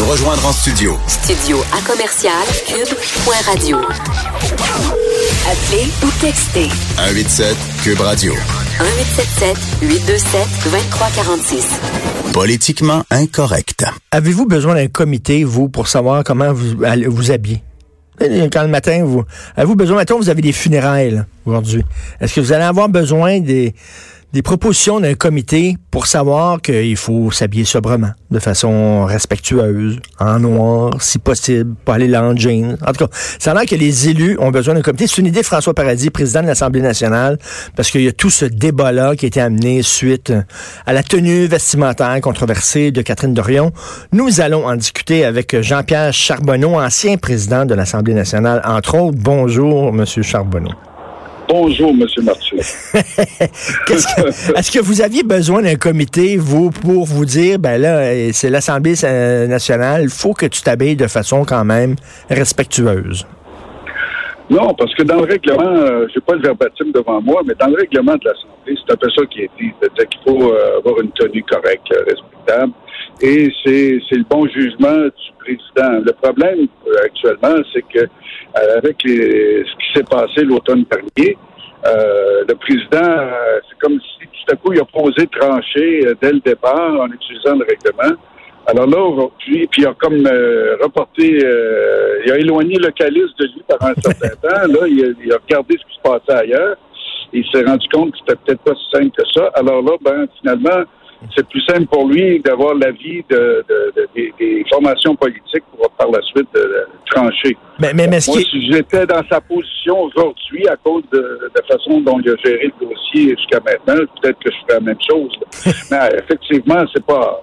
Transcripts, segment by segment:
Nous rejoindre en studio, Studio à commercial cube.radio. Appelez ou textez 187 Cube Radio. 1877 827 2346. Politiquement incorrect. Avez-vous besoin d'un comité, vous, pour savoir comment vous allez vous habiller? Quand le matin, vous avez-vous besoin, maintenant vous avez des funérailles là, aujourd'hui. Est-ce que vous allez avoir besoin des, des propositions d'un comité pour savoir qu'il faut s'habiller sobrement, de façon respectueuse, en noir, si possible, pas aller là en jeans. En tout cas, ça a l'air que les élus ont besoin d'un comité. C'est une idée de François Paradis, président de l'Assemblée nationale, parce qu'il y a tout ce débat-là qui a été amené suite à la tenue vestimentaire controversée de Catherine Dorion. Nous allons en discuter avec Jean-Pierre Charbonneau, ancien président de l'Assemblée nationale, entre autres. Bonjour, Monsieur Charbonneau. Bonjour, M. Martin. Est-ce que vous aviez besoin d'un comité, vous, pour vous dire, ben là, c'est l'Assemblée nationale, il faut que tu t'habilles de façon quand même respectueuse? Non, parce que dans le règlement, euh, j'ai pas le verbatim devant moi, mais dans le règlement de l'Assemblée, c'est un peu ça qui est dit, c'est-à-dire qu'il faut euh, avoir une tenue correcte, euh, respectable, et c'est, c'est le bon jugement du président. Le problème actuellement, c'est que avec les, ce qui s'est passé l'automne dernier, le président, c'est comme si tout à coup il a posé trancher dès le départ en utilisant le règlement. Alors là, aujourd'hui, puis il a comme euh, reporté, euh, il a éloigné le calice de lui pendant un certain temps. Là, il a, il a, regardé ce qui se passait ailleurs. il s'est rendu compte que c'était peut-être pas si simple que ça. Alors là, ben finalement, c'est plus simple pour lui d'avoir l'avis de, de, de, des, des, formations politiques pour par la suite de, trancher. Mais, mais, mais Moi, si j'étais dans sa position aujourd'hui à cause de, la façon dont il a géré le dossier jusqu'à maintenant, peut-être que je ferais la même chose. mais effectivement, c'est pas.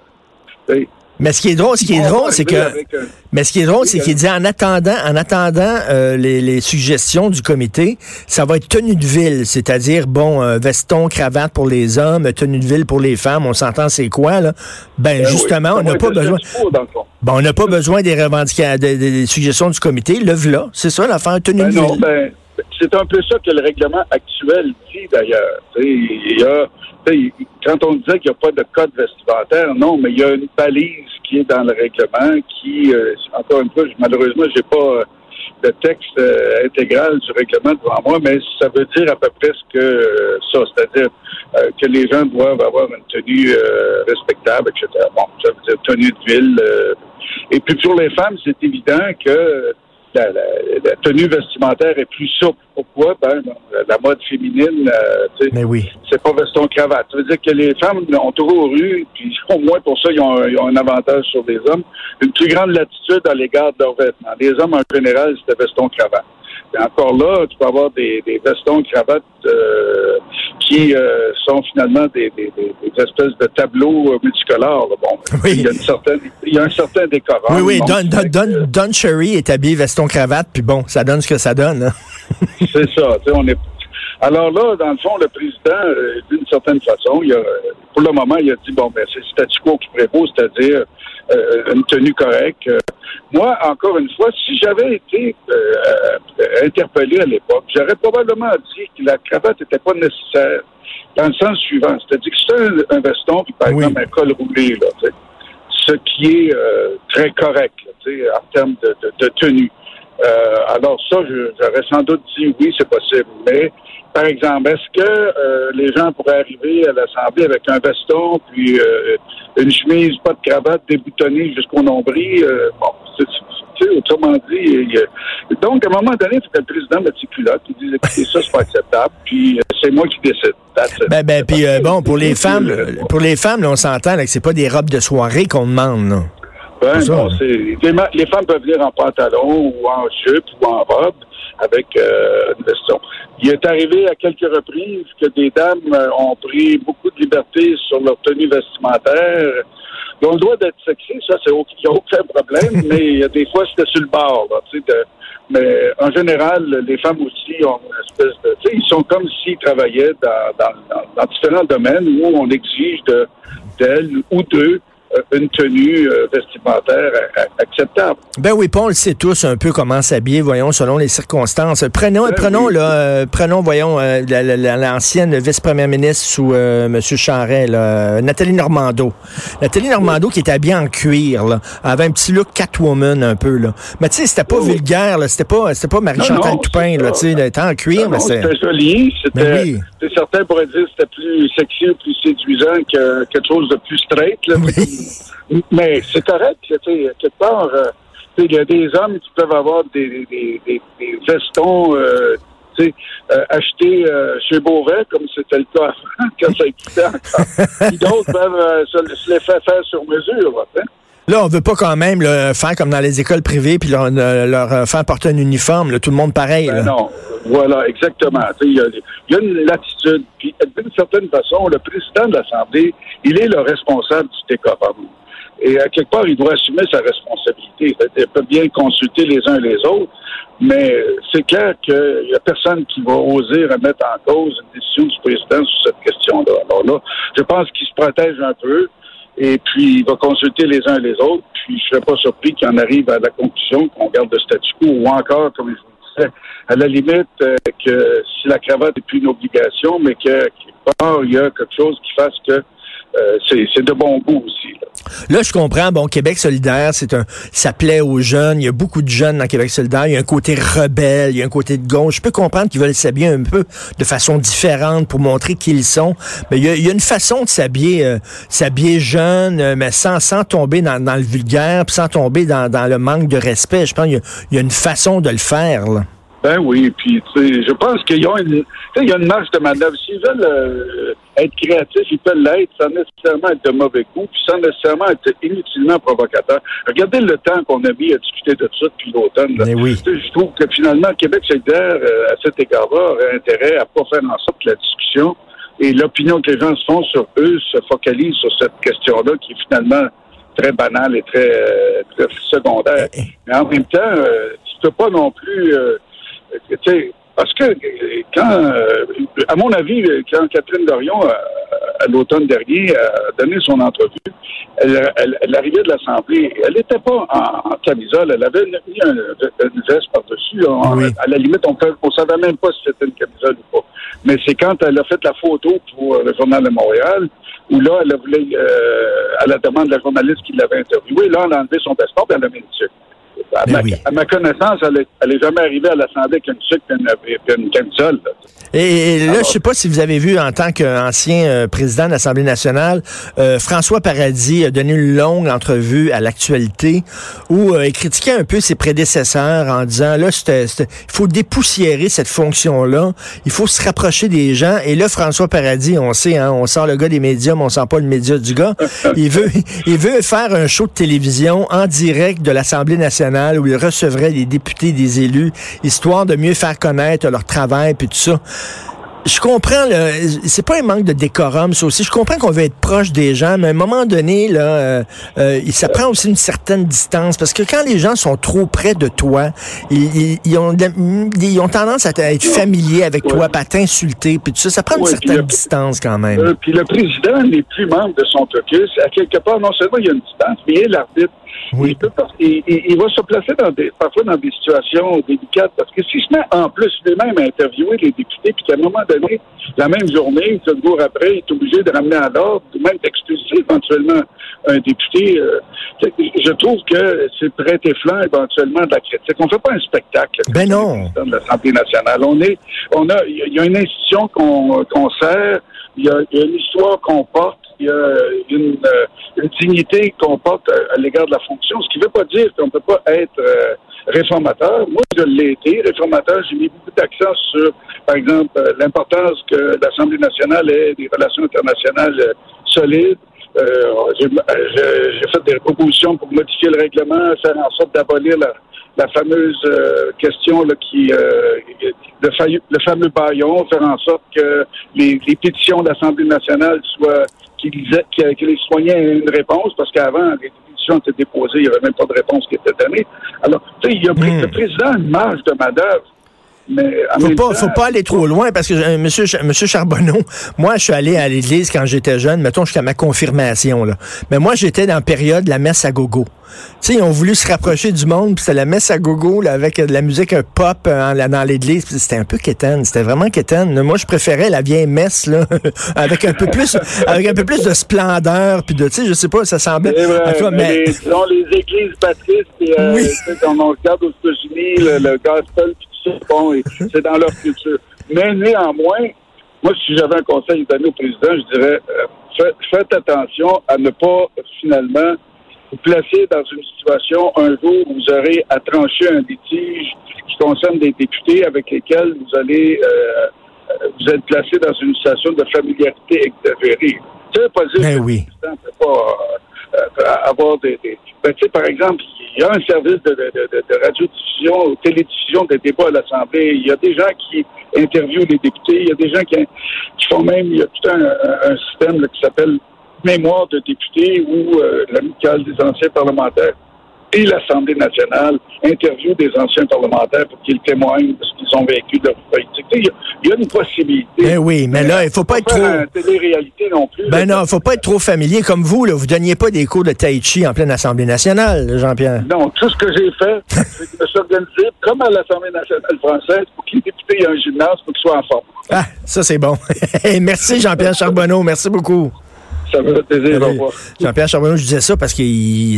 Mais ce qui est drôle, ce qui est drôle, c'est que, mais ce qui est drôle, c'est qu'il dit en attendant, en attendant euh, les, les, suggestions du comité, ça va être tenue de ville, c'est-à-dire bon euh, veston, cravate pour les hommes, tenue de ville pour les femmes. On s'entend, c'est quoi là? Ben, ben justement, oui, on n'a pas besoin. Bon, on n'a pas besoin des revendications, des, des, suggestions du comité. Le là, c'est ça l'affaire tenue ben de non, ville. Ben, c'est un peu ça que le règlement actuel dit d'ailleurs. Il y a quand on disait qu'il n'y a pas de code vestimentaire, non, mais il y a une balise qui est dans le règlement qui, euh, encore une fois, malheureusement, j'ai pas euh, le texte euh, intégral du règlement devant moi, mais ça veut dire à peu près ce que ça, c'est-à-dire que les gens doivent avoir une tenue respectable, etc. Bon, ça veut dire tenue de ville. et puis pour les femmes, c'est évident que la, la, la, tenue vestimentaire est plus souple. Pourquoi? Ben, la mode féminine, euh, Mais oui. c'est pas veston-cravate. Ça veut dire que les femmes ont toujours eu, puis au moins pour ça, ils ont, ils ont, un avantage sur les hommes, une plus grande latitude à l'égard de leurs vêtements. Les hommes, en général, c'était veston-cravate. Encore là, tu peux avoir des, des vestons, cravates euh, qui euh, sont finalement des, des, des, espèces de tableaux multicolores. Bon, oui. il, y a une certaine, il y a un certain décorum. Oui, oui. Don, Don, Don, Don Cherry est habillé veston-cravate, puis bon, ça donne ce que ça donne. Hein? C'est ça. On est... Alors là, dans le fond, le président, euh, d'une certaine façon, il a, pour le moment, il a dit, bon, ben, c'est statu quo qui prévaut, c'est-à-dire euh, une tenue correcte. Euh, moi, encore une fois, si j'avais été euh, interpellé à l'époque, j'aurais probablement dit que la cravate n'était pas nécessaire dans le sens suivant. C'est-à-dire que c'est un, un, veston, puis par oui. exemple un col roulé, là, t'sais, ce qui est euh, très correct là, en termes de, de, de tenue. Euh, alors ça, j'aurais sans doute dit oui, c'est possible. Mais par exemple, est-ce que euh, les gens pourraient arriver à l'Assemblée avec un veston, puis euh, une chemise, pas de cravate, déboutonnée jusqu'au nombril? Euh, bon, c'est, autrement dit, donc à un moment donné, il faut que le président mette ses culottes, il dise écoutez, ça, c'est pas acceptable, puis c'est moi qui décide. Ben, ben, puis bon, pour les femmes, pour les femmes, là, on s'entend que c'est pas des robes de soirée qu'on demande, là. Ben, non, les, les, femmes peuvent venir en pantalon ou en jupe ou en robe avec euh, une veston. Il est arrivé à quelques reprises que des dames ont pris beaucoup de liberté sur leur tenue vestimentaire ont le droit d'être sexy, ça, c'est aucun, il n'y a aucun problème, mais il y a des fois, c'était sur le bord, là, tu sais, de- mais en général, les femmes aussi ont une espèce de, tu sais, ils sont comme s'ils travaillaient dans, dans, dans, dans différents domaines où on exige de, d'elles ou d'eux euh, une tenue euh, vestimentaire a- acceptable. Ben oui, puis on le sait tous un peu comment s'habiller, voyons, selon les circonstances. Prenons, Ben prenons, oui. là, euh, prenons, voyons, euh, la- la- la- l'ancienne vice-première ministre sous euh, M. Là, euh, Nathalie Normando. Nathalie Normando qui était habillée en cuir, là, avait un petit look Catwoman un peu, là. Mais tu sais, c'était pas Oui. vulgaire, c'était pas, c'était pas Marie-Chantal Toupin, là, tu sais, en cuir, mais c'est... c'était joli, c'était, Ben oui. c'est certains pourraient dire que c'était plus sexy ou plus séduisant que quelque chose de plus straight, là. Mais c'est correct, quelque part, euh, il y a des hommes qui peuvent avoir des, vestons, euh, euh, achetés euh, chez Beauvais, comme c'était le cas quand ça existait encore. Puis d'autres peuvent se, les faire faire sur mesure, sais. Là, on veut pas quand même là, faire comme dans les écoles privées puis leur, euh, leur euh, faire porter un uniforme, là, tout le monde pareil. Ben là. non, voilà, exactement. Il y, a, il y a une latitude. Puis, d'une certaine façon, le président de l'Assemblée, il est le responsable du décorum. Et à quelque part, il doit assumer sa responsabilité. Il peut bien consulter les uns les autres, mais c'est clair qu'il n'y a personne qui va oser remettre en cause une décision du président sur cette question-là. Alors là, je pense qu'il se protège un peu. Et puis, il va consulter les uns les autres. Puis, je ne serais pas surpris qu'il en arrive à la conclusion qu'on garde le statu quo ou encore, comme je vous disais, à la limite, euh, que si la cravate n'est plus une obligation, mais que quelque part, il y a quelque chose qui fasse que euh, c'est de bon goût aussi. Là. Je comprends. Bon, Québec solidaire, c'est un, ça plaît aux jeunes. Il y a beaucoup de jeunes dans Québec solidaire. Il y a un côté rebelle, il y a un côté de gauche. Je peux comprendre qu'ils veulent s'habiller un peu de façon différente pour montrer qui ils sont. Mais il y a, il y a une façon de s'habiller, euh, s'habiller jeune, euh, mais sans, sans tomber dans, dans le vulgaire, sans tomber dans, dans le manque de respect. Je pense qu'il y y a une façon de le faire. Là. Ben oui, puis tu sais, je pense qu'il y a une, tu sais, il y a une marge de manœuvre. S'ils veulent euh, être créatifs, ils peuvent l'être sans nécessairement être de mauvais goût, puis sans nécessairement être inutilement provocateur. Regardez le temps qu'on a mis à discuter de ça depuis l'automne. oui. Tu sais, Je trouve que finalement, Québec solidaire, euh, à cet égard-là, aurait intérêt à pas faire en sorte que la discussion et l'opinion que les gens se font sur eux se focalisent sur cette question-là qui est finalement très banale et très, euh, très secondaire. Mais en même temps, euh, tu peux pas non plus... parce que quand, euh, à mon avis, quand Catherine Dorion, euh, à l'automne dernier, a donné son entrevue, elle, elle- elle arrivait de l'Assemblée. Elle n'était pas en, en camisole, elle avait mis un, une veste par-dessus. Oui. À la limite, on ne savait même pas si c'était une camisole ou pas. Mais c'est quand elle a fait la photo pour le Journal de Montréal, où là, elle a voulu, euh, à la demande de la journaliste qui l'avait interviewée, là, elle a enlevé son passeport et elle a mis une sucre. À, Ben ma, oui. à ma connaissance, elle n'est jamais arrivée à l'Assemblée avec une sucre et une, et là. Et, et là, Alors- je sais pas si vous avez vu en tant qu'ancien euh, président de l'Assemblée nationale, euh, François Paradis a donné une longue entrevue à l'actualité où euh, il critiquait un peu ses prédécesseurs en disant là, il faut dépoussiérer cette fonction-là, il faut se rapprocher des gens. Et là, François Paradis, on sait, hein, on sort le gars des médias, mais on sent pas le média du gars. Il veut, il veut faire un show de télévision en direct de l'Assemblée nationale où il recevrait les députés, des élus, histoire de mieux faire connaître leur travail puis tout ça. Je comprends, c'est pas un manque de décorum, ça aussi. Je comprends qu'on veut être proche des gens, mais à un moment donné, là, euh, euh, ça prend aussi une certaine distance parce que quand les gens sont trop près de toi, ils, ils- ils ont, ils tendance à être familiers avec Ouais. toi, puis à t'insulter, puis tout ça. Ça prend une Ouais, certaine le- distance quand même. Euh, puis le président n'est plus membre de son caucus. À quelque part, non seulement il y a une distance, mais il est l'arbitre. Oui. Il, peut pas- il- il- il va se placer dans des, parfois dans des situations délicates parce que s'il se met en plus lui-même à interviewer les députés, puis qu'à un moment donné, la même journée, quelques jours après, il est obligé de ramener à l'ordre, ou même d'expulser éventuellement un député, euh, je trouve que c'est prêter flanc éventuellement de la critique. On ne fait pas un spectacle. Ben non. De l'Assemblée nationale. On est, on a, il y a une institution qu'on qu'on sert, il y, a, une histoire qu'on porte, il y a une, euh, dignité qu'on porte à, l'égard de la fonction, ce qui ne veut pas dire qu'on ne peut pas être euh, réformateur. Moi, je l'ai été, réformateur. J'ai mis beaucoup d'accent sur, par exemple, euh, l'importance que l'Assemblée nationale ait des relations internationales solides. J'ai fait des propositions pour modifier le règlement, faire en sorte d'abolir la, la fameuse euh, question là, qui euh, le, le fameux baillon, faire en sorte que les, les pétitions de l'Assemblée nationale soient qu'il disait- que, que les citoyens aient une réponse, parce qu'avant, les pétitions étaient déposées, il n'y avait même pas de réponse qui était donnée. Alors, tu sais, il y a Hmm. le président a une marge de manœuvre. Mais Faut pas, temps, faut pas aller trop loin parce que euh, monsieur, monsieur Charbonneau, moi, je suis allé à l'église quand j'étais jeune. Mettons, jusqu'à ma confirmation, là. Mais moi, j'étais dans la période de la messe à gogo. Tu sais, ils ont voulu se rapprocher du monde, puis c'était la messe à gogo, là, avec euh, de la musique un pop euh, dans l'église. C'était un peu quétaine. C'était vraiment quétaine. Moi, je préférais la vieille messe, là, avec un peu plus, avec un peu plus de splendeur, puis de, tu sais, je sais pas, ça semblait. Vrai, cas, mais les, disons, les églises baptistes, et, euh, Oui. quand on regarde aux États-Unis, le, le gospel, puis tout ça, bon, c'est dans leur culture. Mais néanmoins, moi, si j'avais un conseil à donner au président, je dirais, euh, fait- faites attention à ne pas, finalement, vous placer dans une situation un jour où vous aurez à trancher un litige qui concerne des députés avec lesquels vous allez euh, vous êtes placé dans une situation de familiarité exagérée. Ça veut pas dire Ben que oui. pas euh, avoir des... des- Ben, tu sais, par exemple, il y a un service de, de, de, de radiodiffusion ou télédiffusion des débats à l'Assemblée. Il y a des gens qui interviewent les députés. Il y a des gens qui, qui font même... Il y a tout un, un- un système là, qui s'appelle Mémoire de députés où euh, l'amicale des anciens parlementaires et l'Assemblée nationale interviewent des anciens parlementaires pour qu'ils témoignent de ce qu'ils ont vécu de leur politique. Il y, a- il y a une possibilité. Ben oui, mais là, il faut pas être trop. télé-réalité non plus. Ben non, faut pas être trop familier comme vous, là. Vous donniez pas des cours de tai chi en pleine Assemblée nationale, Jean-Pierre. Non, tout ce que j'ai fait, c'est de me suis organisé comme à l'Assemblée nationale française pour que les députés aient un gymnase pour qu'ils soient en forme. Ah, ça c'est bon. Merci Jean-Pierre Charbonneau, merci beaucoup. Ça me fait plaisir. Au revoir. Jean-Pierre Charbonneau, je disais ça parce que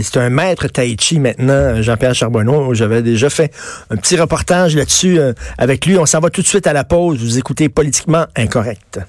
c'est un maître tai chi maintenant, Jean-Pierre Charbonneau. J'avais déjà fait un petit reportage là-dessus euh, avec lui. On s'en va tout de suite à la pause. Vous écoutez Politiquement Incorrect.